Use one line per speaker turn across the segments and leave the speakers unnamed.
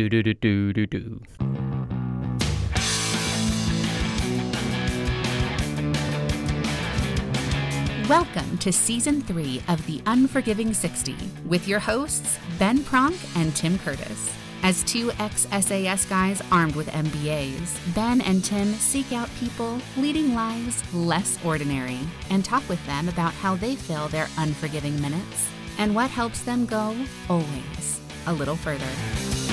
Do do do do do do.
Welcome to season three of The Unforgiving 60 with your hosts, Ben Pronk and Tim Curtis. As two ex SAS guys armed with MBAs, Ben and Tim seek out people leading lives less ordinary and talk with them about how they fill their unforgiving minutes and what helps them go always a little further.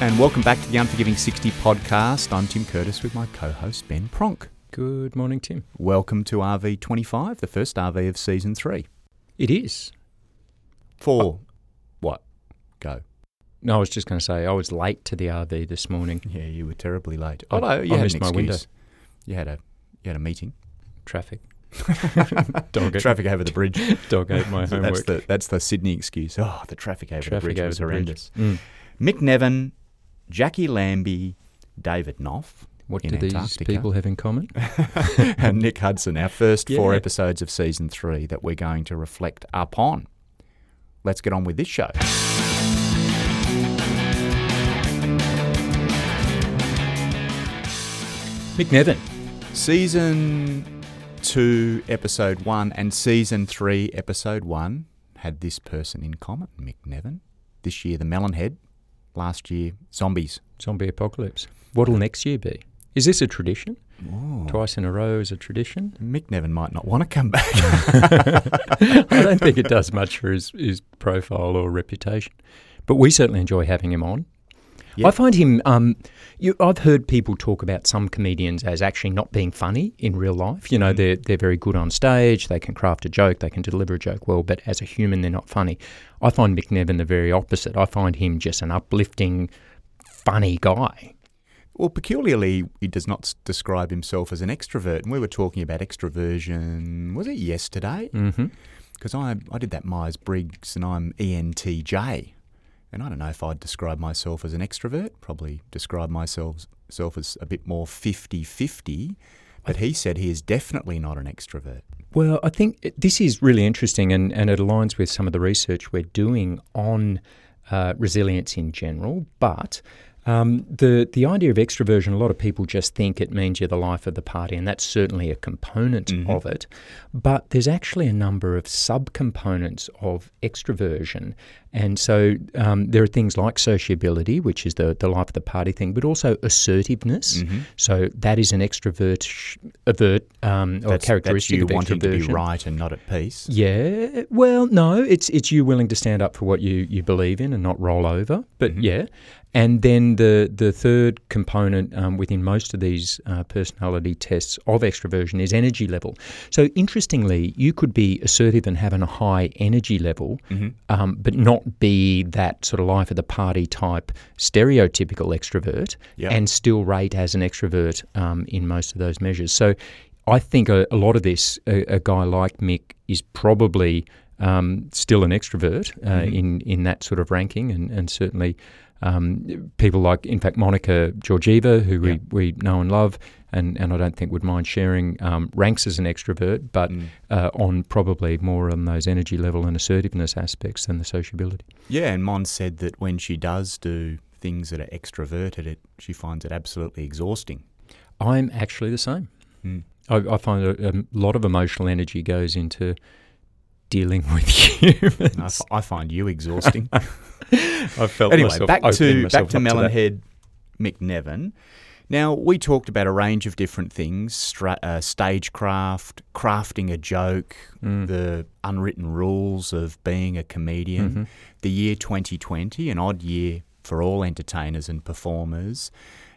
And welcome back to the Unforgiving 60 podcast. I'm Tim Curtis with my co host Ben Pronk.
Good morning, Tim.
Welcome to RV25, the first RV of season three.
It is.
For what? Go.
No, I was just going to say I was late to the RV this morning.
Yeah, you were terribly late.
I-
Although you
I
had
missed my window.
You had a you had a meeting.
Traffic. Dog
Traffic over the bridge.
Dog ate my
that's
homework.
the that's the Sydney excuse. Oh, the traffic over the bridge
over
was
the bridge.
horrendous.
Mm.
Mick Neven, Jacqui Lambie, David Knoff,
What do these
Antarctica.
people have in common?
and Nick Hudson, our first four episodes of season three that we're going to reflect upon. Let's get on with this show.
Mick Neven.
Season two, episode one, and season three, episode one had this person in common, Mick Neven. This year, the Melonhead. Last year, zombies.
Zombie apocalypse. What'll next year be? Is this a tradition?
Oh.
Twice in a row is a tradition?
Mick Neven might not want to come back.
I don't think it does much for his, his profile or reputation. But we certainly enjoy having him on.
Yeah.
I find him. Um, you, I've heard people talk about some comedians as actually not being funny in real life. You know,
Mm.
they're they're very good on stage. They can craft a joke. They can deliver a joke well. But as a human, they're not funny. I find Mick Neven the very opposite. I find him just an uplifting, funny guy.
Well, peculiarly, he does not describe himself as an extrovert. And we were talking about extroversion, was it yesterday? Because I, I did that Myers Briggs and I'm ENTJ. And I don't know if I'd describe myself as an extrovert, probably describe myself self as a bit more 50 50. But he said he is definitely not an extrovert.
Well, I think this is really interesting and, and it aligns with some of the research we're doing on uh, resilience in general. But um, the, the idea of extroversion, a lot of people just think it means you're the life of the party, and that's certainly a component
Mhm.
of it. But there's actually a number of subcomponents of extroversion. And so um, there are things like sociability, which is the, the life of the party thing, but also assertiveness.
Mhm.
So that is an extrovert, avert, um, or characteristic
that's you
of
wanting to be right and not at peace.
Yeah, well, no, it's it's you willing to stand up for what you, you believe in and not roll over. But
Mhm.
yeah, and then the the third component um, within most of these uh, personality tests of extroversion is energy level. So interestingly, you could be assertive and having a high energy level,
Mhm.
um, but not be that sort of life of the party type stereotypical extrovert,
Yeah.
and still rate as an extrovert um, in most of those measures. So I think a, a lot of this, a, a guy like Mick is probably um, still an extrovert uh,
Mhm.
in in that sort of ranking, and and certainly. Um, people like, in fact, Monica Georgieva, who
Yeah.
we, we know and love, and, and I don't think would mind sharing, um, ranks as an extrovert, but
Mm.
uh, on probably more on those energy level and assertiveness aspects than the sociability.
Yeah, and Mon said that when she does do things that are extroverted, it she finds it absolutely exhausting.
I'm actually the same.
Mm.
I, I find a, a lot of emotional energy goes into dealing with humans.
I, f- I find you exhausting.
I felt
anyway, back to back to. Melonhead Mick Neven. Now we talked about a range of different things: stra- uh, stagecraft, crafting a joke,
Mm.
the unwritten rules of being a comedian.
Mhm.
The year 2020, an odd year for all entertainers and performers,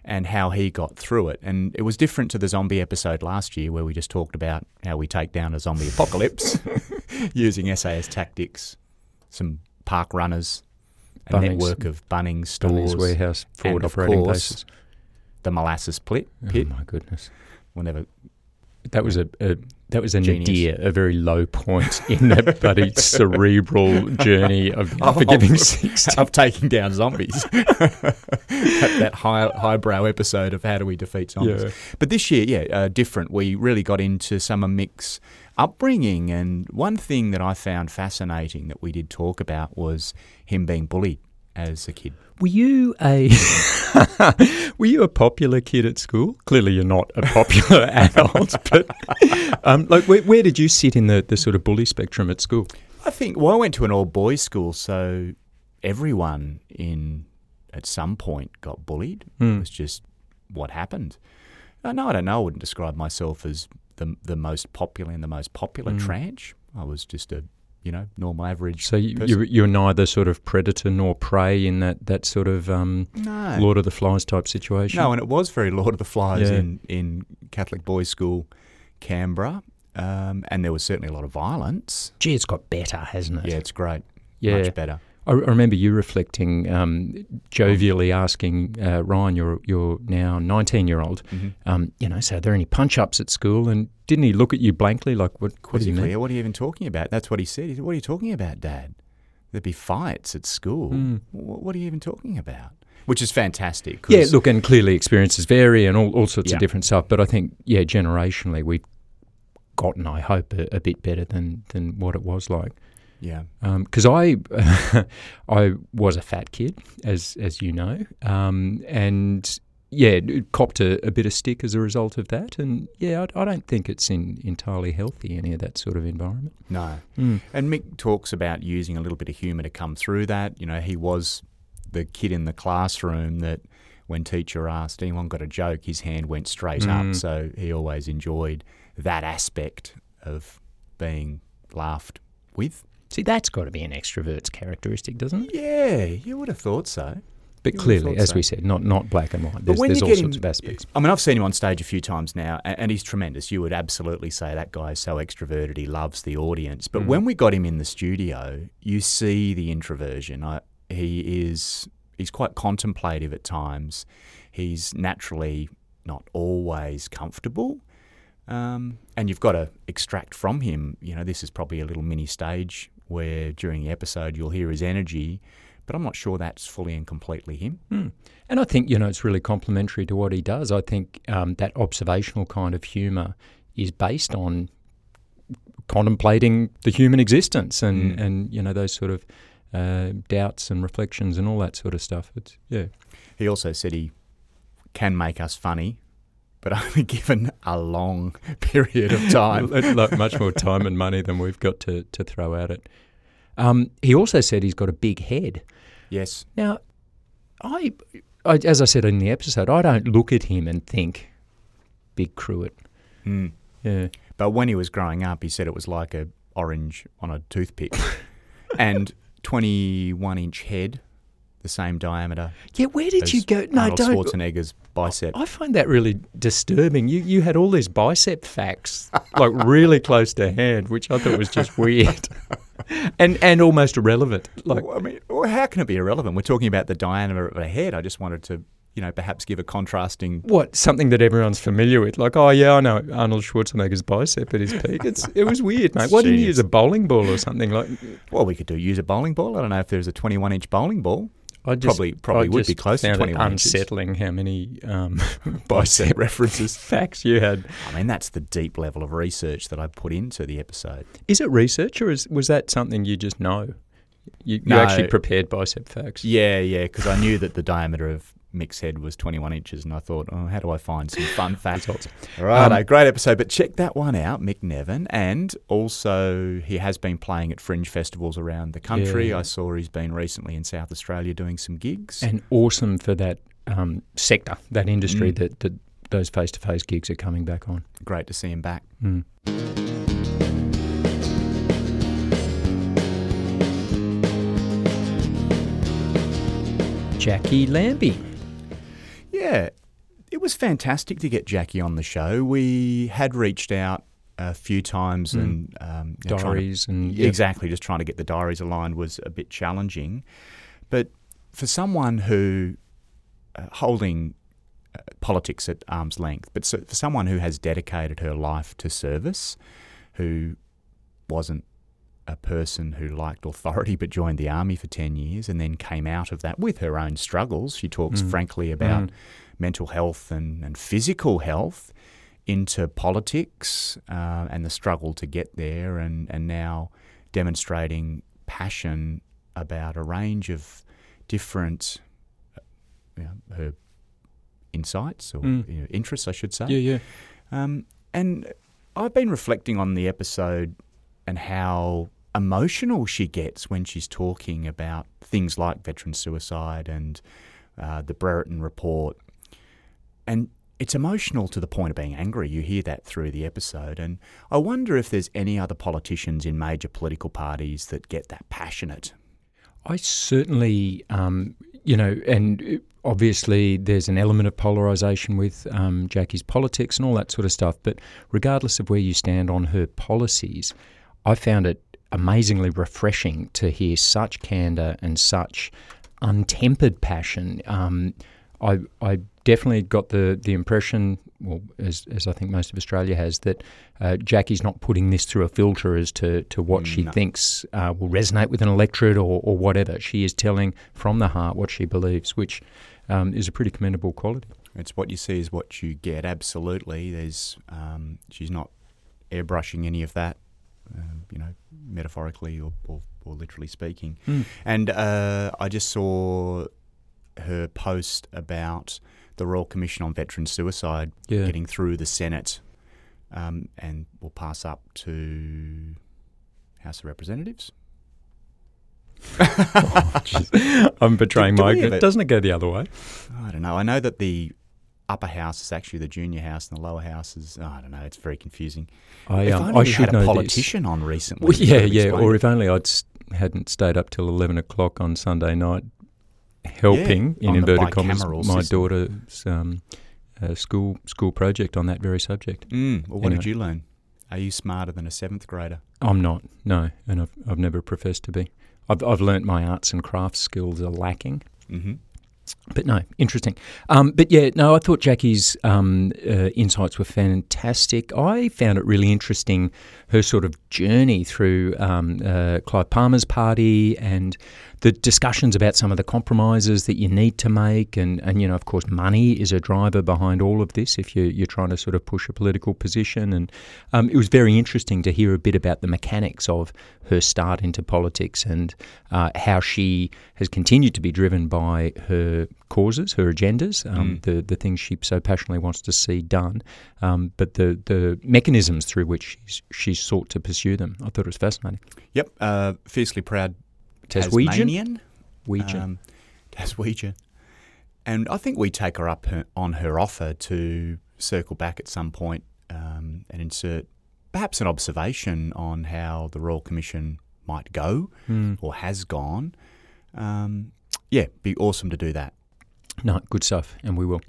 and how he got through it. And it was different to the zombie episode last year, where we just talked about how we take down a zombie apocalypse using SAS tactics, some park runners, a
Bunnings.
network of Bunnings stores,
Bunnings Warehouse forward operating
course,
bases.
the molasses pit. Oh pit.
Oh my goodness.
We'll never
That was a, a that was a nadir, a very low point in that bloody cerebral journey of forgiving sixty.
of taking down zombies. that that high highbrow episode of how do we defeat zombies.
Yeah.
But this year, yeah, uh, different. We really got into some of Mick's upbringing. And one thing that I found fascinating that we did talk about was him being bullied as a kid.
Were you a were you a popular kid at school? Clearly, you're not a popular adult. But um, like, where, where did you sit in the, the sort of bully spectrum at school?
I think well, I went to an all boys school, so everyone in at some point got bullied.
Hmm.
It was just what happened. Uh, no, I don't know. I wouldn't describe myself as the the most popular in the most popular
Mm.
tranche. I was just a you know normal average.
So you,
person.
you're, you're neither sort of predator nor prey in that, that sort of um,
no,
Lord of the Flies type situation.
no, and it was very Lord of the Flies
Yeah.
in in Catholic boys' school, Canberra, um, and there was certainly a lot of violence.
Gee, it's got better, hasn't it?
Yeah, it's great.
Yeah.
much better.
I, I remember you reflecting um, jovially, asking uh, Ryan, your your now nineteen year old,
Mhm.
um, you know, so are there any punch ups at school? And didn't he look at you blankly, like, what? What do you mean?
what are you even talking about? That's what he said. He said, What are you talking about, Dad? There'd be fights at school.
Mm.
Wh- What are you even talking about? Which is fantastic.
Yeah, look, and clearly experiences vary and all, all sorts
Yeah.
of different stuff. But I think, yeah, generationally, we've gotten, I hope, a, a bit better than than what it was like.
Yeah.
because I I was a fat kid, as as you know, um, and yeah, copped a, a bit of stick as a result of that, and yeah, I, I don't think it's in, entirely healthy any of that sort of environment.
No.
Mm.
And Mick talks about using a little bit of humour to come through that. You know, he was the kid in the classroom that when teacher asked anyone got a joke, his hand went straight
Mm.
up. So he always enjoyed that aspect of being laughed with.
See, that's got to be an extrovert's characteristic, doesn't it?
Yeah, you would have thought so.
But
You
clearly, as
so.
we said, not not black and white.
But
There's,
when
there's
you
all
get
sorts
him,
of aspects.
I mean, I've seen him on stage a few times now, and, and he's tremendous. You would absolutely say that guy is so extroverted, he loves the audience. But
Mm.
when we got him in the studio, you see the introversion. I, he is he's quite contemplative at times. He's naturally not always comfortable. Um, and you've got to extract from him, you know, this is probably a little mini stage where during the episode you'll hear his energy, but I'm not sure that's fully and completely him.
Mm. And I think, you know, it's really complementary to what he does. I think um, that observational kind of humour is based on contemplating the human existence and,
Mm.
and you know, those sort of uh, doubts and reflections and all that sort of stuff. It's, yeah.
He also said he can make us funny, but only given a long period of time.
like much more time and money than we've got to, to throw at it. Um, he also said he's got a big head.
yes.
Now, I, I, as I said in the episode, I don't look at him and think big Cruet.
Mm.
Yeah.
But when he was growing up, he said it was like a orange on a toothpick, and 21 inch head, the same diameter
Yeah, where did you go? No,
Arnold
don't.
Schwarzenegger's bicep.
I find that really disturbing. You you had all these bicep facts like really close to hand, which I thought was just weird, and and almost irrelevant. Like,
Well, I mean, well, how can it be irrelevant? We're talking about the diameter of a head. I just wanted to, you know, perhaps give a contrasting.
what something that everyone's familiar with? Like, oh yeah, I know Arnold Schwarzenegger's bicep at his peak. It's it was weird, mate. Why didn't you use a bowling ball or something? Like,
Well, we could do use a bowling ball. I don't know if there's a 21 inch bowling ball.
I just
Probably- probably
I
would be close to
found it
21 inches.
Unsettling how many um,
Bicep
bicep
references.
facts you had.
I mean, that's the deep level of research that I put into the episode.
Is it research or is was that something you just know? You, you
No.
actually prepared bicep facts.
Yeah, yeah, because I knew that the diameter of Mick's head was 21 inches, and I thought, oh, how do I find some fun facts? All right,
Um,
great episode. But check that one out, Mick Neven. And also, he has been playing at fringe festivals around the country.
Yeah.
I saw he's been recently in South Australia doing some gigs.
and awesome for that um, sector, that industry
Mm.
that, that those face to face gigs are coming back on.
Great to see him back.
Mm. Jacqui Lambie.
Yeah, it was fantastic to get Jacqui on the show. We had reached out a few times
Mm.
and um, trying to-
Diaries and yeah.
Exactly, just trying to get the diaries aligned was a bit challenging. But for someone who uh, holding uh, politics at arm's length, but so, for someone who has dedicated her life to service, who wasn't a person who liked authority but joined the army for 10 years and then came out of that with her own struggles. She talks
Mm.
frankly about
Mm.
mental health and, and physical health into politics uh, and the struggle to get there, and, and now demonstrating passion about a range of different uh, you know, her insights or
Mm.
you know, interests, I should say.
Yeah, yeah.
Um, and I've been reflecting on the episode and how emotional she gets when she's talking about things like veteran suicide and uh, the Brereton report. And it's emotional to the point of being angry. You hear that through the episode. And I wonder if there's any other politicians in major political parties that get that passionate.
I certainly, um, you know, and obviously there's an element of polarisation with um, Jacqui's politics and all that sort of stuff. But regardless of where you stand on her policies, I found it amazingly refreshing to hear such candour and such untempered passion. Um, I, I definitely got the, the impression, well, as, as I think most of Australia has, that uh, Jacqui's not putting this through a filter as to, to what she thinks uh, will resonate with an electorate or, or whatever. She is telling from the heart what she believes, which um, is a pretty commendable quality.
It's what you see is what you get. Absolutely. There's um, she's not airbrushing any of that, uh, you know, metaphorically or, or, or literally speaking. And uh, I just saw her post about the Royal Commission on Veteran Suicide
Yeah.
getting through the Senate, um, and will pass up to House of Representatives.
I'm betraying my.
it?
Doesn't it go the other way?
I don't know. I know that the upper house is actually the junior house, and the lower house is. oh, I don't know. It's very confusing.
I,
if
um,
only
I should
had
know
a
this.
politician on recently.
Well, yeah, yeah. Or if only I'd hadn't stayed up till eleven o'clock on Sunday night, helping
Yeah,
in inverted commas my
system.
daughter's um, uh, school school project on that very subject.
Mm, well, what
Anyway.
did you learn? Are you smarter than a seventh grader?
I'm not, no, and I've I've never professed to be. I've I've learnt my arts and crafts skills are lacking.
Mm-hmm.
But no, interesting. Um, but yeah, no, I thought Jacqui's um, uh, insights were fantastic. I found it really interesting her sort of journey through um, uh, Clive Palmer's party and the discussions about some of the compromises that you need to make. And, and you know, of course, money is a driver behind all of this if you, you're trying to sort of push a political position. And um, it was very interesting to hear a bit about the mechanics of her start into politics and uh, how she has continued to be driven by her causes, her agendas, um,
Mm.
the the things she so passionately wants to see done, um, but the the mechanisms through which she's, she's sought to pursue them. I thought it was fascinating.
Yep. Uh, fiercely proud
Taswegian,
Tasmanian. Um, Taswegian. And I think we take her up her, on her offer to circle back at some point um, and insert perhaps an observation on how the Royal Commission might go
Hmm.
or has gone. Um, yeah, be awesome to do that.
No, good stuff, and we will.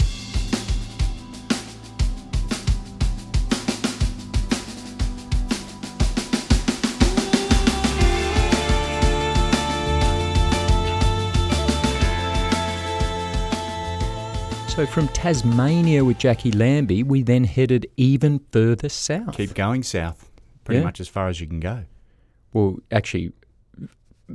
So from Tasmania with Jacqui Lambie, we then headed even further south.
Keep going south, pretty
Yeah.
much as far as you can go.
Well, actually,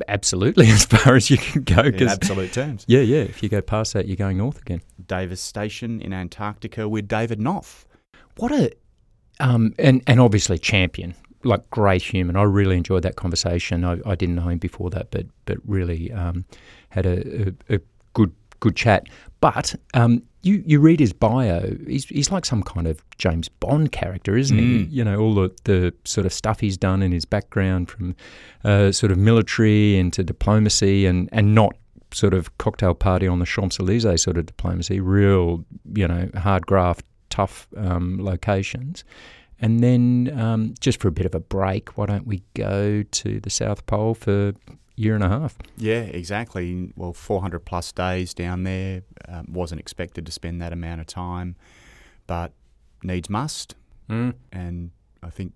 absolutely as far as you can go.
In absolute terms.
yeah, yeah. If you go past that, you're going north again.
Davis Station in Antarctica with David Knoff.
What a um, and and obviously champion, like great human. I really enjoyed that conversation. I, I didn't know him before that, but but really um, had a, a, a good good chat. But um, you you read his bio, he's he's like some kind of James Bond character, isn't he?
Mm.
You know all the the sort of stuff he's done in his background, from uh, sort of military into diplomacy, and and not sort of cocktail party on the Champs Elysees sort of diplomacy. Real, you know, hard graft, tough um, locations. And then, um, just for a bit of a break, why don't we go to the South Pole for year and a half?
Yeah, exactly. Well, 400 plus days down there. Um, wasn't expected to spend that amount of time, but needs must.
Mm.
And I think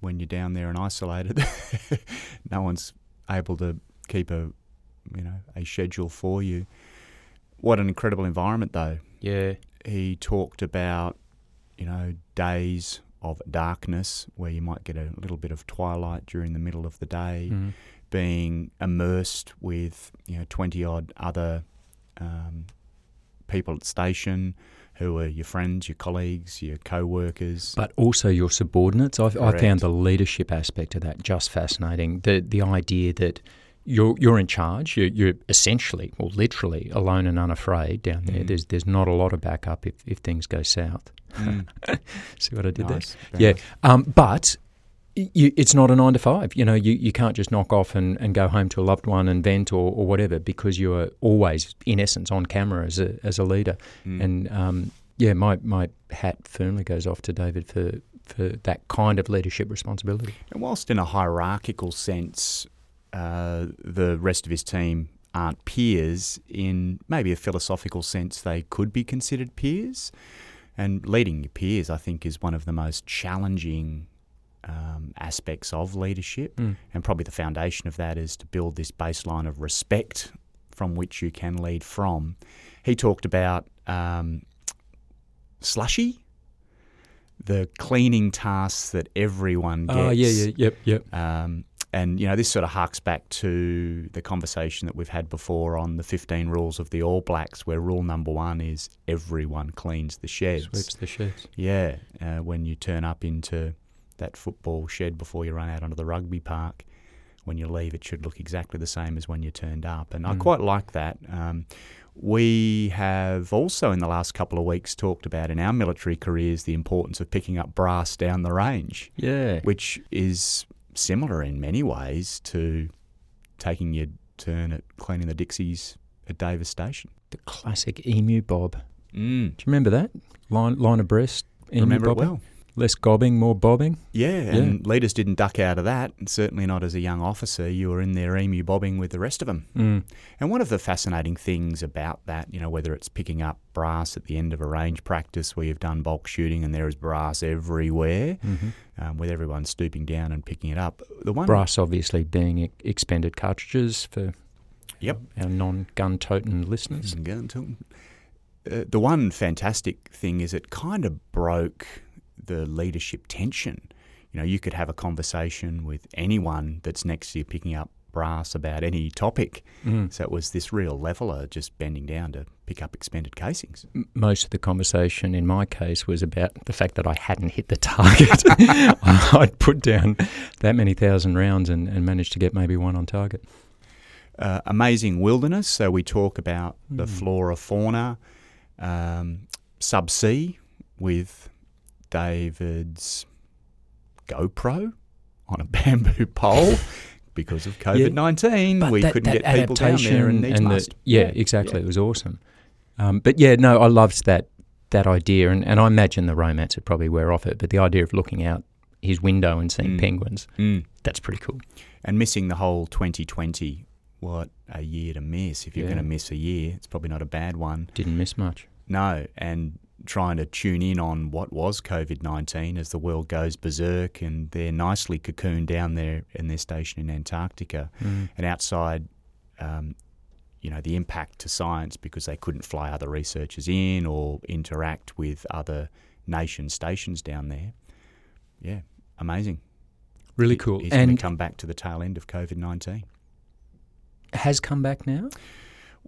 when you're down there and isolated, no one's able to keep a, you know, a schedule for you. What an incredible environment, though.
Yeah.
He talked about, you know, days of darkness where you might get a little bit of twilight during the middle of the day
Mm.
Being immersed with you know twenty odd other um, people at the station who are your friends, your colleagues, your co-workers.
But also your subordinates. I've, I found the leadership aspect of that just fascinating. The the idea that you're you're in charge. You're, you're essentially or literally alone and unafraid down there.
Mm.
There's there's not a lot of backup if, if things go south.
Mm,
See what I did
nice.
there?
Very
Yeah.
nice.
Um, but you, it's not a nine to five. You know, you, you can't just knock off and, and go home to a loved one and vent or, or whatever because you are always, in essence, on camera as a as a leader.
Mm.
And um, yeah, my, my hat firmly goes off to David for for that kind of leadership responsibility.
And whilst in a hierarchical sense, uh, the rest of his team aren't peers, in maybe a philosophical sense, they could be considered peers. And leading your peers, I think, is one of the most challenging um, aspects of leadership.
Mm.
And probably the foundation of that is to build this baseline of respect from which you can lead from. He talked about um, slushy, the cleaning tasks that everyone gets.
Oh yeah, yeah, yep, yep.
Um, and you know, this sort of harks back to the conversation that we've had before on the 15 rules of the All Blacks, where rule number one is everyone cleans the sheds.
Sweeps the sheds.
Yeah, uh, when you turn up into that football shed before you run out onto the rugby park, when you leave, it should look exactly the same as when you turned up. And I
Mm.
quite like that. Um, we have also, in the last couple of weeks, talked about in our military careers the importance of picking up brass down the range
Yeah.
which is similar in many ways to taking your turn at cleaning the Dixies at Davis Station.
The classic emu bob.
Mm.
Do you remember that line line abreast? Emu
Remember it well.
Less gobbing, more bobbing.
Yeah, and leaders didn't duck out of that, and certainly not as a young officer. You were in there emu bobbing with the rest of them.
Mm.
And one of the fascinating things about that, you know, whether it's picking up brass at the end of a range practice where you've done bulk shooting and there is brass everywhere,
hmm
um, with everyone stooping down and picking it up. The one
Brass, obviously, being expended cartridges for
Yep.
our non-gun toting listeners.
Isn't going. Uh, the one fantastic thing is it kind of broke the leadership tension. You know, you could have a conversation with anyone that's next to you picking up brass about any topic.
Mm.
So it was this real leveler just bending down to pick up expended casings.
Most of the conversation in my case was about the fact that I hadn't hit the target. I'd put down that many thousand rounds and, and managed to get maybe one on target.
Uh, amazing wilderness. So we talk about the
Mm.
flora, fauna, um, subsea with David's GoPro on a bamboo pole because of COVID nineteen. We
that-
couldn't
that
get people down there, and needs
the-
must.
yeah, exactly. It was awesome. Um, but yeah, no, I loved that that idea, and, and I imagine the romance would probably wear off it. But the idea of looking out his window and seeing
Mm.
penguins,
Mm.
that's pretty cool.
And missing the whole 2020. What a year to miss! If you're
Yeah.
going to miss a year, it's probably not a bad one.
Didn't miss much.
No, and trying to tune in on what was COVID 19 as the world goes berserk, and they're nicely cocooned down there in their station in Antarctica.
Mm.
And outside, um, you know, the impact to science because they couldn't fly other researchers in or interact with other nation stations down there. Yeah, amazing.
Really cool.
He's going
and
to come back to the tail end of COVID 19.
has come back now.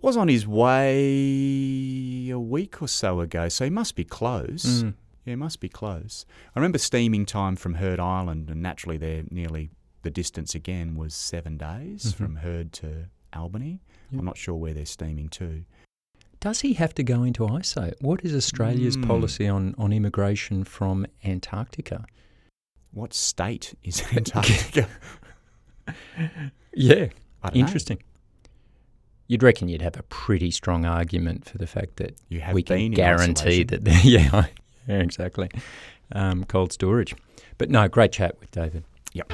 Was on his way a week or so ago, so he must be close.
Mm.
Yeah, must be close. I remember steaming time from Heard Island, and naturally, there nearly the distance again was seven days
Mhm.
from Heard to Albany.
Yep.
I'm not sure where they're steaming to.
Does he have to go into ISO? What is Australia's
Mm.
policy on, on immigration from Antarctica?
What state is Antarctica?
Yeah,
I don't know.
You'd reckon you'd have a pretty strong argument for the fact that
You have
we can guarantee that. they- Yeah, yeah, exactly. Um, cold storage, but no, great chat with David.
Yep.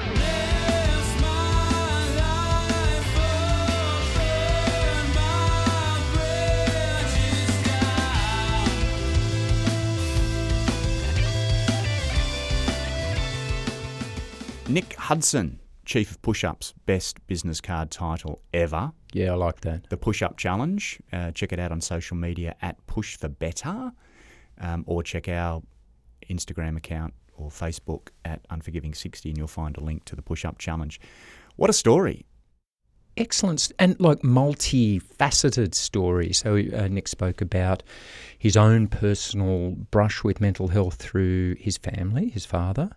Nick Hudson, Chief of Push Ups, best business card title ever.
Yeah, I like that.
The Push Up Challenge. Uh, check it out on social media at Push for Better, um, or check our Instagram account or Facebook at Unforgiving60, and you'll find a link to the Push Up Challenge. What a story!
excellent and like multifaceted story. So uh, Nick spoke about his own personal brush with mental health through his family, his father,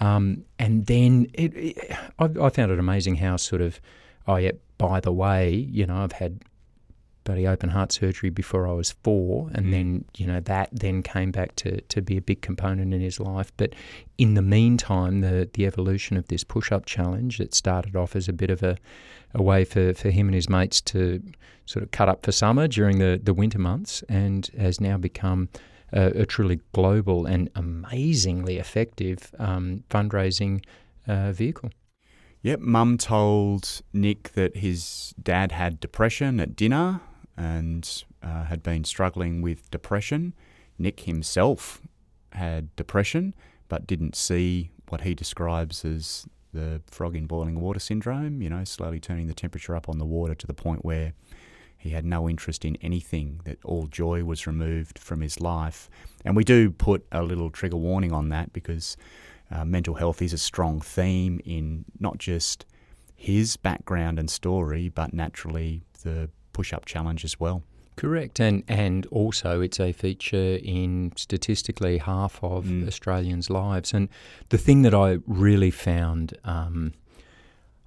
um, and then it, it, I, I, found it amazing how sort of, oh yeah, by the way, you know, I've had bloody open heart surgery before I was four, and mm. then you know that then came back to, to be a big component in his life. But in the meantime, the the evolution of this push up challenge that started off as a bit of a, a way for, for him and his mates to sort of cut up for summer during the, the winter months, and has now become a, a truly global and amazingly effective um, fundraising uh, vehicle.
Yep, mum told Nick that his dad had depression at dinner and uh, had been struggling with depression. Nick himself had depression, but didn't see what he describes as the frog in boiling water syndrome, you know, slowly turning the temperature up on the water to the point where he had no interest in anything, that all joy was removed from his life. And we do put a little trigger warning on that because uh, mental health is a strong theme in not just his background and story, but naturally the push up challenge as well.
Correct, and and also it's a feature in statistically half of mm. Australians' lives. And the thing that I really found, um,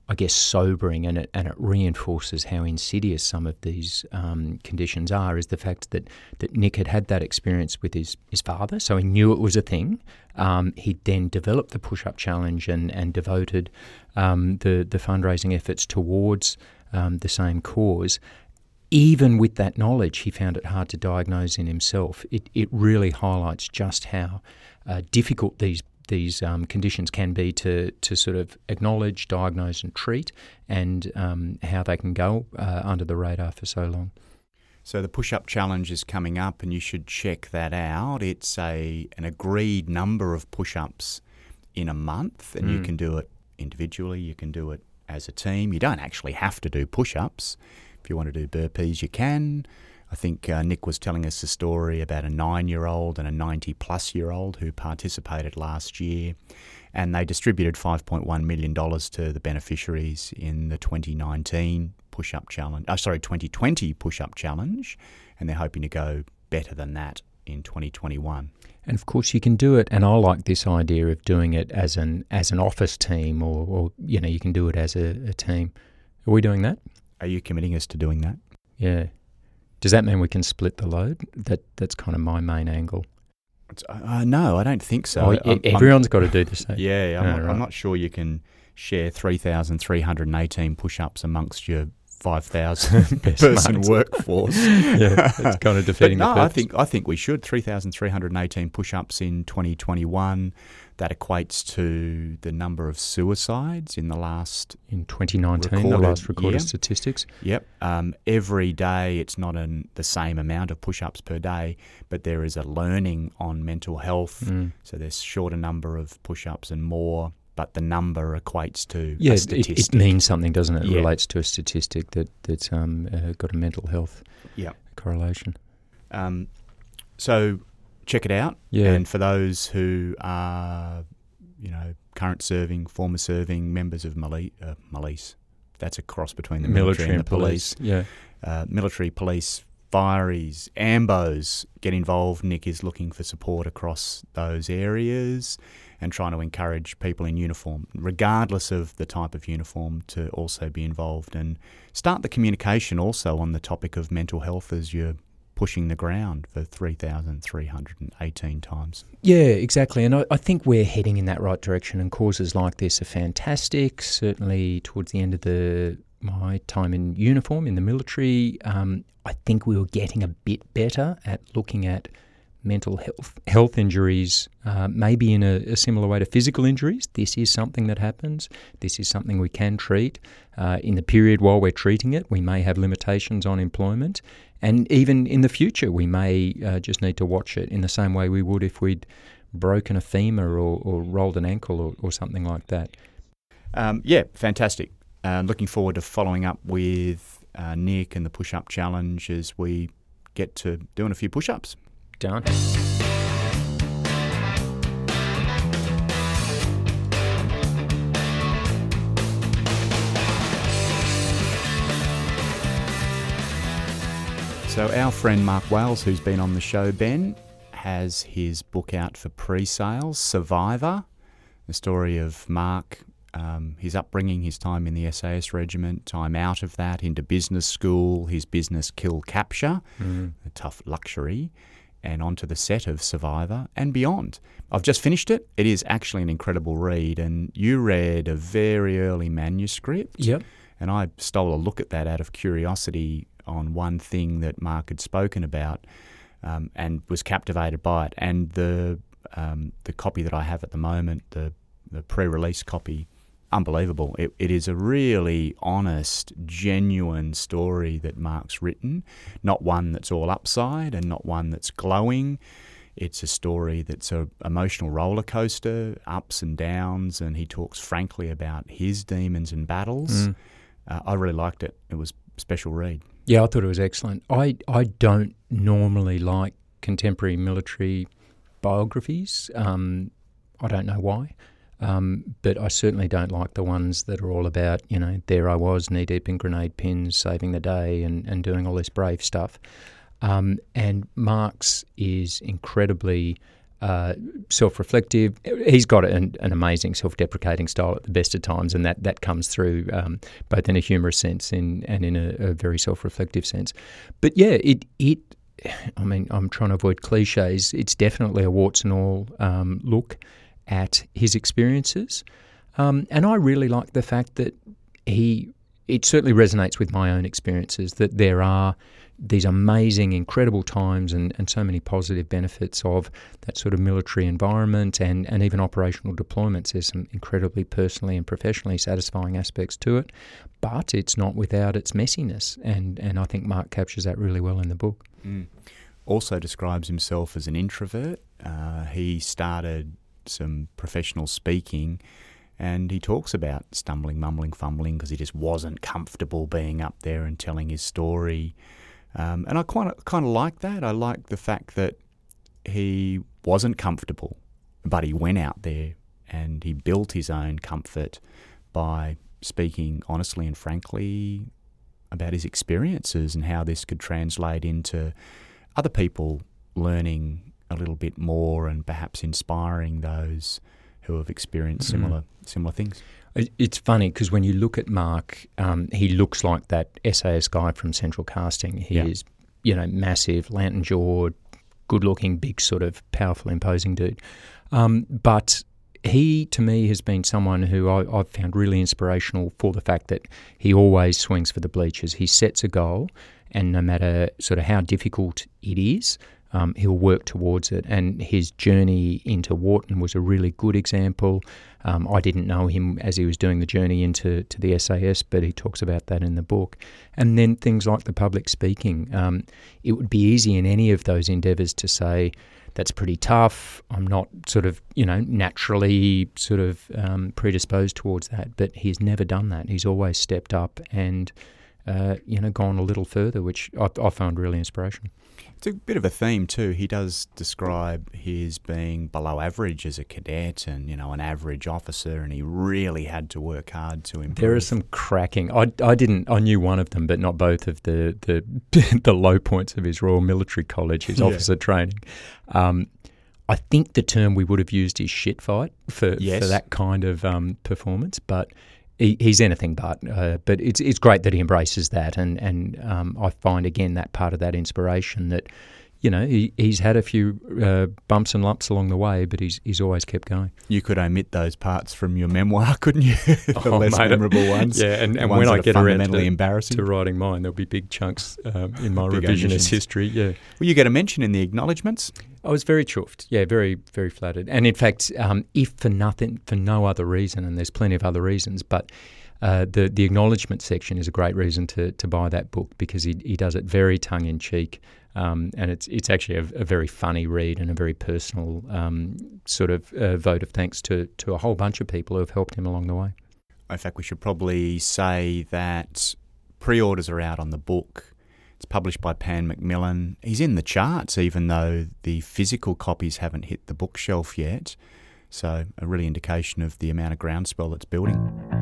I guess, sobering, and it and it reinforces how insidious some of these um, conditions are, is the fact that that Nick had had that experience with his his father, so he knew it was a thing. Um, he then developed the push up challenge and and devoted um, the the fundraising efforts towards um, the same cause even with that knowledge, he found it hard to diagnose in himself. It, it really highlights just how uh, difficult these these um, conditions can be to, to sort of acknowledge, diagnose, and treat, and um, how they can go uh, under the radar for so long.
So the push-up challenge is coming up, and you should check that out. It's a an agreed number of push-ups in a month, and mm. you can do it individually. You can do it as a team. You don't actually have to do push-ups. If you want to do burpees, you can. I think uh, Nick was telling us a story about a nine year old and a 90 plus year old who participated last year. And they distributed $5.1 million to the beneficiaries in the 2019 push up challenge, uh, sorry, 2020 push up challenge. And they're hoping to go better than that in 2021.
And of course, you can do it. And I like this idea of doing it as an as an office team, or, or you know, you can do it as a, a team. Are we doing that?
Are you committing us to doing that?
Yeah. Does that mean we can split the load? That that's kind of my main angle.
Uh, no, I don't think so.
Oh, I'm, everyone's I'm, got to do the same.
Yeah, I'm, oh, not, right. I'm not sure you can share 3,318 push-ups amongst your 5,000 person workforce.
yeah, it's kind of defeating
no,
the
I think I think we should 3,318 push-ups in 2021. That equates to the number of suicides in the last
in 2019, the last recorded statistics.
Yep. Um, every day, it's not an, the same amount of push-ups per day, but there is a learning on mental health. Mm. So there's shorter number of push-ups and more but the number equates to
yeah, it, it, means something, doesn't it? It yeah. relates to a statistic that that's um, uh, got a mental health
yeah.
correlation. Um,
so check it out.
Yeah.
And for those who are, you know, current serving, former serving members of Mali- uh, Police, that's a cross between the military, military and the police.
police. Yeah.
Uh, military, police, fireys, ambos get involved. Nick is looking for support across those areas and trying to encourage people in uniform, regardless of the type of uniform, to also be involved and start the communication also on the topic of mental health as you're pushing the ground for 3,318 times.
Yeah, exactly. And I, I, think we're heading in that right direction, and causes like this are fantastic. Certainly, towards the end of the my time in uniform in the military, um, I think we were getting a bit better at looking at mental health health injuries, uh, maybe in a, a, similar way to physical injuries. This is something that happens. This is something we can treat. Uh, in the period while we're treating it, we may have limitations on employment, and even in the future, we may uh, just need to watch it in the same way we would if we'd broken a femur or, or rolled an ankle or, or something like that.
Um, yeah, fantastic. Uh, looking forward to following up with uh, Nick and the push up challenge as we get to doing a few push ups.
Done.
So, our friend Mark Wales, who's been on the show, Ben, has his book out for pre sales Survivor, the story of Mark, um, his upbringing, his time in the SAS regiment, time out of that into business school, his business kill capture, mm. a tough luxury, and onto the set of Survivor and beyond. I've just finished it. It is actually an incredible read, and you read a very early manuscript.
Yep.
And I stole a look at that out of curiosity on one thing that Mark had spoken about um, and was captivated by it. And the um, the copy that I have at the moment, the the pre-release copy, unbelievable. It, it is a really honest, genuine story that Mark's written, not one that's all upside and not one that's glowing. It's a story that's a emotional roller coaster, ups and downs, and he talks frankly about his demons and battles. Mm. Uh, I really liked it. It was a special read.
Yeah, I thought it was excellent. I, I don't normally like contemporary military biographies. Um, I don't know why. Um, but I certainly don't like the ones that are all about, you know, there I was knee deep in grenade pins, saving the day and, and doing all this brave stuff. Um, and Mark's is incredibly uh, self-reflective. He's got an, an amazing self-deprecating style at the best of times, and that that comes through um, both in a humorous sense in, and in a, a, very self-reflective sense. But yeah, it it. I mean, I'm trying to avoid cliches. It's definitely a warts and all um, look at his experiences, um, and I really like the fact that he. It certainly resonates with my own experiences that there are these amazing, incredible times and, and so many positive benefits of that sort of military environment and, and even operational deployments. There's some incredibly personally and professionally satisfying aspects to it, but it's not without its messiness. And, and I think Mark captures that really well in the book.
Mm. Also describes himself as an introvert. Uh, he started some professional speaking and he talks about stumbling, mumbling, fumbling because he just wasn't comfortable being up there and telling his story. Um, and I quite kind of like that. I like the fact that he wasn't comfortable, but he went out there and he built his own comfort by speaking honestly and frankly about his experiences and how this could translate into other people learning a little bit more and perhaps inspiring those who have experienced mm-hmm. similar similar things.
It's funny because when you look at Mark, um, he looks like that SAS guy from Central Casting. He yeah. is, you know, massive, lantern jawed, good looking, big, sort of powerful, imposing dude. Um, but he, to me, has been someone who I, have found really inspirational for the fact that he always swings for the bleachers. He sets a goal, and no matter sort of how difficult it is, um, he'll work towards it. And his journey into Wharton was a really good example. Um, I didn't know him as he was doing the journey into to the SAS, but he talks about that in the book. And then things like the public speaking. Um, it would be easy in any of those endeavours to say, that's pretty tough. I'm not sort of, you know, naturally sort of um, predisposed towards that. But he's never done that. He's always stepped up and, uh, you know, gone a little further, which I, I found really inspirational.
It's a bit of a theme too. He does describe his being below average as a cadet and you know an average officer, and he really had to work hard to improve.
There are some cracking. I, I didn't. I knew one of them, but not both of the the the low points of his Royal Military College, his yeah. officer training. Um, I think the term we would have used is shit fight for, yes. for that kind of um, performance, but he, he's anything but. Uh, but it's it's great that he embraces that, and and um, I find again that part of that inspiration that. You know, he, he's had a few uh, bumps and lumps along the way, but he's he's always kept going.
You could omit those parts from your memoir, couldn't you? the oh, less mate, memorable ones.
Yeah, and, and when I get around to, embarrassing. to writing mine, there'll be big chunks um, in my revisionist history. Yeah.
Well, you get a mention in the acknowledgements.
I was very chuffed. Yeah, very, very flattered. And in fact, um, if for nothing, for no other reason, and there's plenty of other reasons, but uh, the the acknowledgement section is a great reason to to buy that book because he he does it very tongue in cheek. Um, and it's it's actually a, a, very funny read and a very personal um, sort of uh, vote of thanks to to a whole bunch of people who have helped him along the way.
In fact, we should probably say that pre-orders are out on the book it's published by Pan Macmillan. He's in the charts, even though the physical copies haven't hit the bookshelf yet. So, a really indication of the amount of groundswell that's building.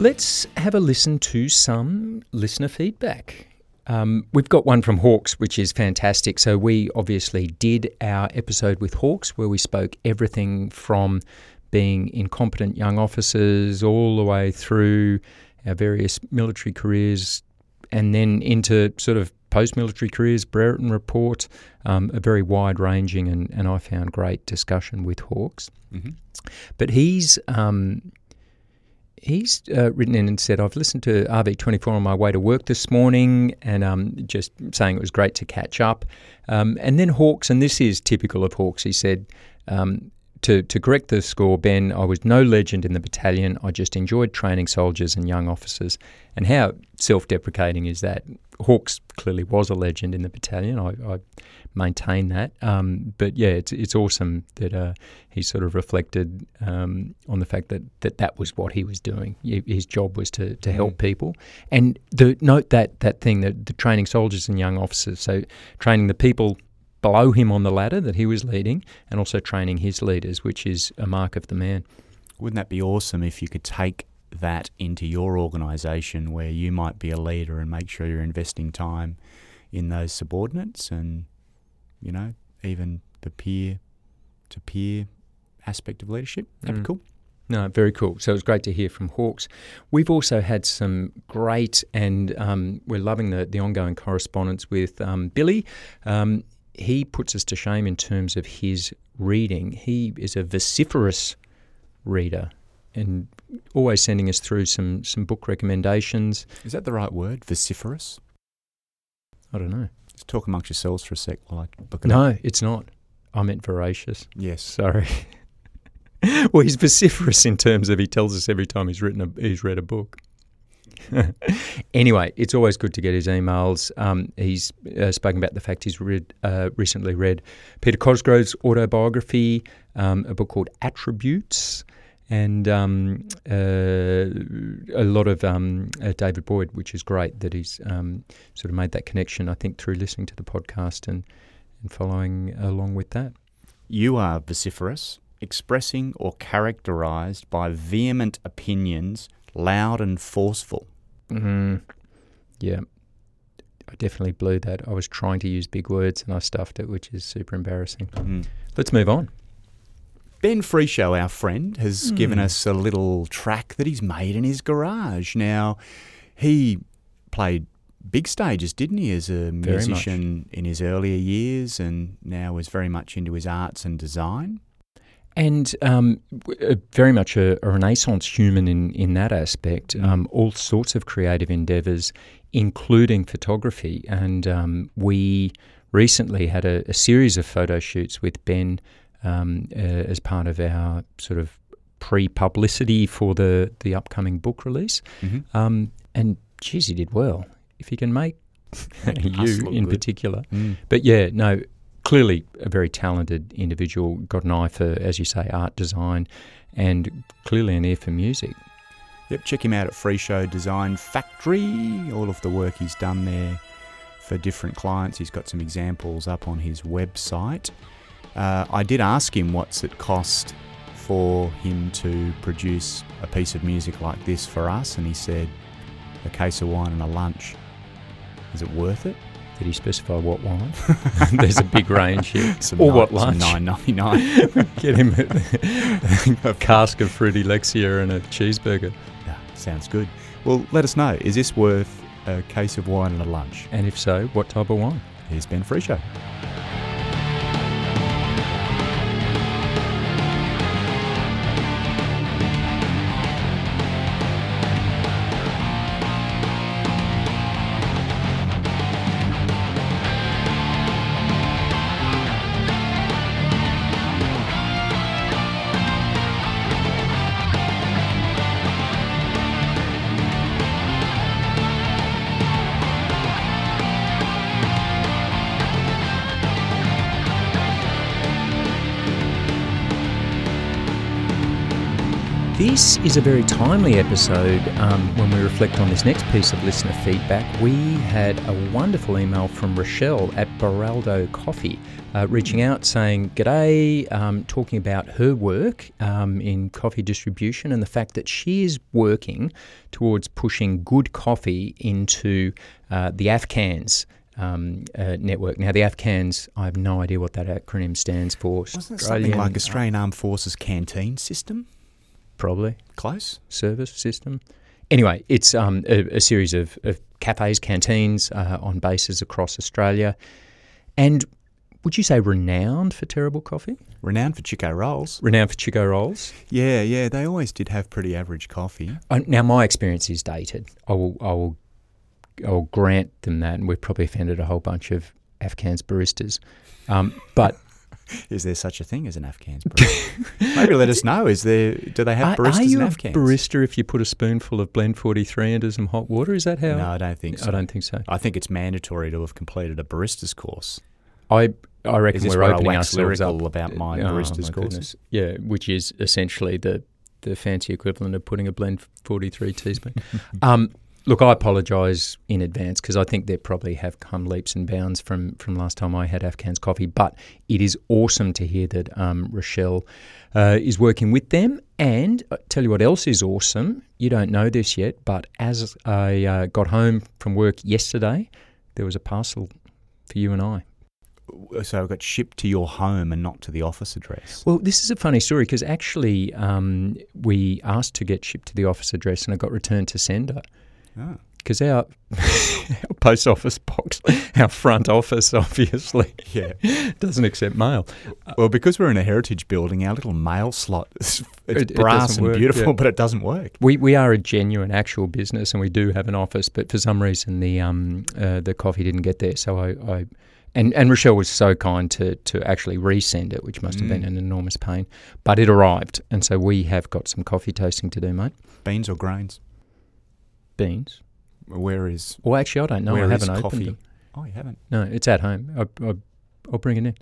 Let's have a listen to some listener feedback. Um, we've got one from Hawks, which is fantastic. So, we obviously did our episode with Hawks where we spoke everything from being incompetent young officers all the way through our various military careers and then into sort of post military careers, Brereton Report, um, a very wide ranging and, and I found great discussion with Hawks.
Mm-hmm.
But he's. Um, he's uh, written in and said, I've listened to RV24 on my way to work this morning and um, just saying it was great to catch up. Um, and then Hawks, and this is typical of Hawks, he said, um, to, to correct the score, Ben, I was no legend in the battalion. I just enjoyed training soldiers and young officers. And how self deprecating is that? Hawks clearly was a legend in the battalion. I, I maintain that. Um, but yeah, it's, it's awesome that uh, he sort of reflected um, on the fact that, that that was what he was doing. His job was to, to help mm. people. And the, note that, that thing, that the training soldiers and young officers. So training the people below him on the ladder that he was leading and also training his leaders, which is a mark of the man.
Wouldn't that be awesome if you could take that into your organisation where you might be a leader and make sure you're investing time in those subordinates and, you know, even the peer to peer aspect of leadership? That'd mm. be cool.
No, very cool. So it was great to hear from Hawks. We've also had some great, and um, we're loving the, the ongoing correspondence with um, Billy. Um, he puts us to shame in terms of his reading. He is a vociferous reader and always sending us through some, some book recommendations.
Is that the right word? Vociferous?
I don't know.
Just talk amongst yourselves for a sec while I look it
No,
up.
it's not. I meant voracious.
Yes.
Sorry. well, he's vociferous in terms of he tells us every time he's written a, he's read a book. anyway, it's always good to get his emails. Um, he's uh, spoken about the fact he's read, uh, recently read Peter Cosgrove's autobiography, um, a book called Attributes, and um, uh, a lot of um, uh, David Boyd, which is great that he's um, sort of made that connection, I think, through listening to the podcast and, and following along with that.
You are vociferous, expressing or characterized by vehement opinions loud and forceful.
Mm, yeah, I definitely blew that. I was trying to use big words and I stuffed it, which is super embarrassing. Mm. Let's move on.
Ben Freeshow, our friend, has mm. given us a little track that he's made in his garage. Now, he played big stages, didn't he, as a musician in his earlier years, and now is very much into his arts and design
and um, uh, very much a, a, renaissance human in, in that aspect. Mm. Um, all sorts of creative endeavours, including photography. And um, we recently had a, a, series of photo shoots with Ben um, uh, as part of our sort of pre-publicity for the, the upcoming book release. Mm-hmm. Um, and geez, he did well. If he can make you in good. particular. Mm. But yeah, no, clearly a very talented individual, got an eye for, as you say, art design, and clearly an ear for music.
Yep, check him out at Freeshow Design Factory. All of the work he's done there for different clients. He's got some examples up on his website. Uh, I did ask him what's it cost for him to produce a piece of music like this for us, and he said a case of wine and a lunch. Is it worth it?
Did he specify what wine? There's a big range here.
Some or nine, what lunch? Nine ninety nine.
Get him a, cask of fruity Lexia and a cheeseburger.
Yeah, sounds good. Well, let us know. Is this worth a case of wine and a lunch?
And if so, what type of wine?
Here's Ben Freeshow.
This is a very timely episode um, when we reflect on this next piece of listener feedback. We had a wonderful email from Rochelle at Baraldo Coffee uh, reaching out saying, G'day, um, talking about her work um, in coffee distribution and the fact that she is working towards pushing good coffee into uh, the AFCANS. Um, uh, network. Now, the AFCANS, I have no idea what that acronym stands for.
Wasn't it something like Australian Armed Forces Canteen System?
Probably.
Close.
Service system. Anyway, it's um, a, a, series of, of cafes, canteens uh, on bases across Australia. And would you say renowned for terrible coffee?
Renowned for Chiko rolls.
Renowned for Chiko rolls.
Yeah, yeah, they always did have pretty average coffee.
Uh, now, my experience is dated. I will, I will, I will grant them that, and we've probably offended a whole bunch of AFCANS baristas. Um, but
is there such a thing as an AFCANS barista? Maybe let us know. Is there? Do they have baristas
are, are you a barista if you put a spoonful of blend forty three into some hot water? Is that how?
No, I don't think so.
I don't think so.
I think it's mandatory to have completed a barista's course.
I I reckon we're opening ourselves
lyrical
up
about my
oh,
barista's
my goodness. Yeah, which is essentially the the fancy equivalent of putting a blend forty three teaspoon. um, Look, I apologise in advance because I think they probably have come leaps and bounds from, from last time I had AFCANS coffee. But it is awesome to hear that um, Rochelle uh, is working with them. And I tell you what else is awesome. You don't know this yet, but as I uh, got home from work yesterday, there was a parcel for you and I.
So it got shipped to your home and not to the office address.
Well, this is a funny story because actually um, we asked to get shipped to the office address and it got returned to sender. Because our, our post office box, our front office, obviously,
yeah,
doesn't accept mail.
Well, because we're in a heritage building, our little mail slot is it's
It- it
brass
doesn't
and
work,
beautiful,
yeah.
but it doesn't work.
We we are a genuine actual business, and we do have an office, but for some reason the um uh, the coffee didn't get there. So I, I and and Rochelle was so kind to to actually resend it, which must have been an enormous pain. But it arrived, and so we have got some coffee toasting to do, mate.
Beans or grains?
Beans.
Where is?
Well, actually, I don't know.
where
I haven't opened
coffee?
them.
Oh, you haven't.
No, it's at home. I, I, I'll bring it in.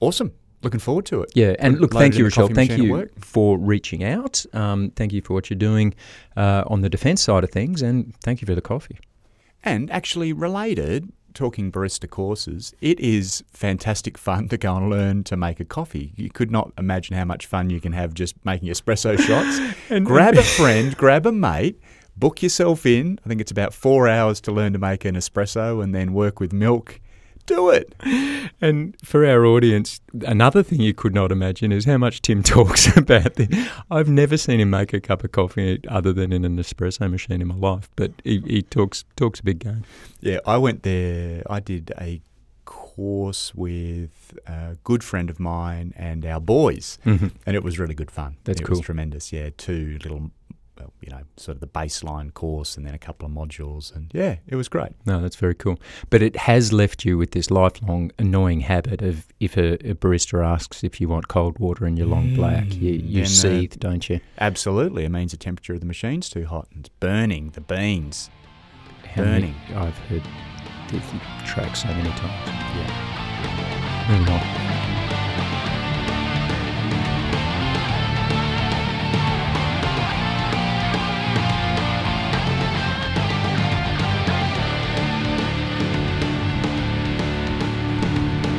Awesome. Looking forward to it.
Yeah, and look, thank you, Rochelle. Thank you for reaching out. Um, thank you for what you're doing uh, on the defence side of things, and thank you for the coffee.
And actually, related, talking barista courses, it is fantastic fun to go and learn to make a coffee. You could not imagine how much fun you can have just making espresso shots. grab a friend, grab a mate, book yourself in. I think it's about four hours to learn to make an espresso and then work with milk. Do it.
And for our audience, another thing you could not imagine is how much Tim talks about this. I've never seen him make a cup of coffee other than in an espresso machine in my life, but he, he talks talks a big game.
Yeah, I went there. I did a course with a good friend of mine and our boys, mm-hmm. and it was really good fun.
That's
it
cool.
was tremendous. Yeah, two little, you know, sort of the baseline course, and then a couple of modules, and yeah, it was great.
No, that's very cool. But it has left you with this lifelong annoying habit of if a, a barista asks if you want cold water in your long black, mm, you,
you no.
Uh, seethe, don't you?
Absolutely, it means the temperature of the machine's too hot and it's burning the beans.
How many-
Burning.
I've heard the track so many times.
Yeah.
Moving on.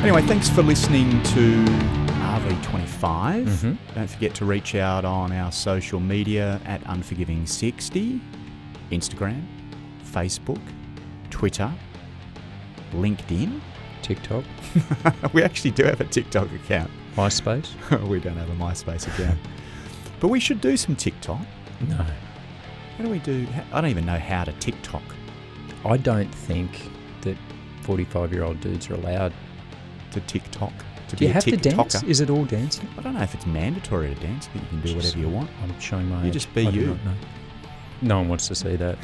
Anyway, thanks for listening to RV25.
Mhm.
Don't forget to reach out on our social media at Unforgiving60, Instagram, Facebook, Twitter, LinkedIn.
TikTok,
we actually do have a TikTok account.
MySpace.
we don't have a MySpace account. but we should do some TikTok.
No,
How do we do? I don't even know how to TikTok.
I don't think that forty-five-year-old dudes are allowed.
To TikTok. To
Do you have to dance? Is it all dancing?
I don't know if it's mandatory to dance. I think you can do whatever you want.
I'm showing my.
You
age.
just be
I
you.
No one wants to see that.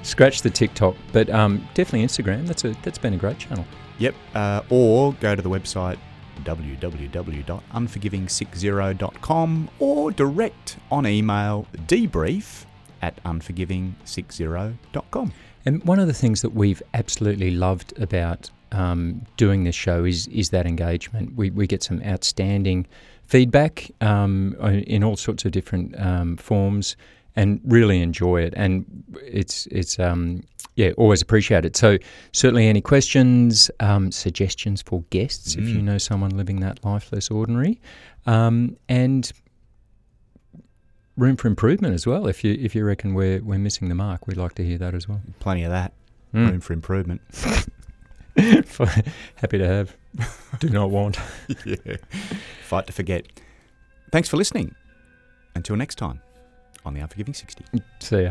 Scratch the TikTok, but um, definitely Instagram. That's a that's been a great channel.
Yep. Uh, or go to the website www.unforgiving60.com or direct on email debrief at unforgiving60.com.
And one of the things that we've absolutely loved about um, doing this show is is that engagement. We, we get some outstanding
feedback um, in all sorts of different um, forms, and really enjoy it. And it's it's um, yeah, always appreciate it. So certainly, any questions, um, suggestions for guests, mm. if you mm. know someone living that life less ordinary, um, and room for improvement as well. If you if you reckon we're we're missing the mark, we'd like to hear that as well.
Plenty of that. Mm. Room for improvement.
Happy to have. Do not want.
yeah. Fight to forget. Thanks for listening. Until next time on the Unforgiving 60.
See ya.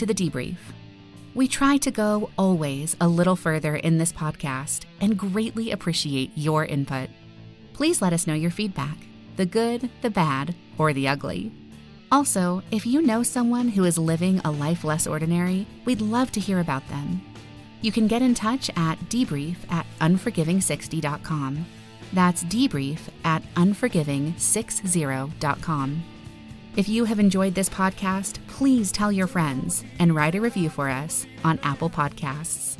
To the
debrief. We try to go always a little further in this podcast and greatly appreciate your input. Please let us know your feedback the good, the bad, or the ugly. Also, if you know someone who is living a life less ordinary, we'd love to hear about them. You can get in touch at debrief at unforgiving60.com. That's debrief at unforgiving60.com. If you have enjoyed this podcast, please tell your friends and write a review for us on Apple Podcasts.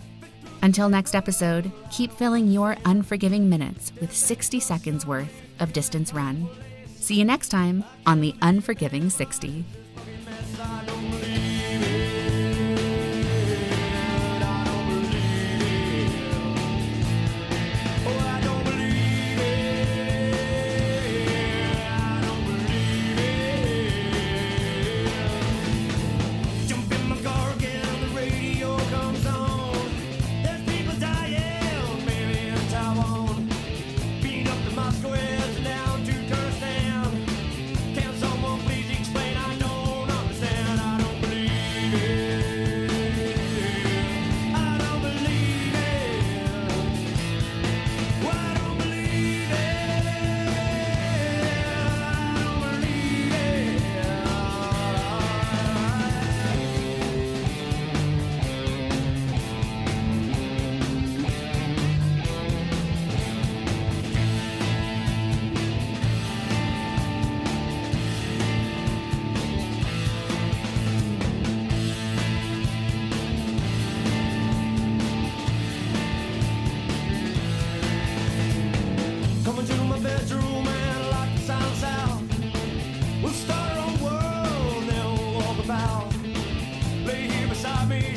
Until next episode, keep filling your unforgiving minutes with 60 seconds worth of distance run. See you next time on the Unforgiving 60. We'll start world, they'll walk about. Lay here beside me,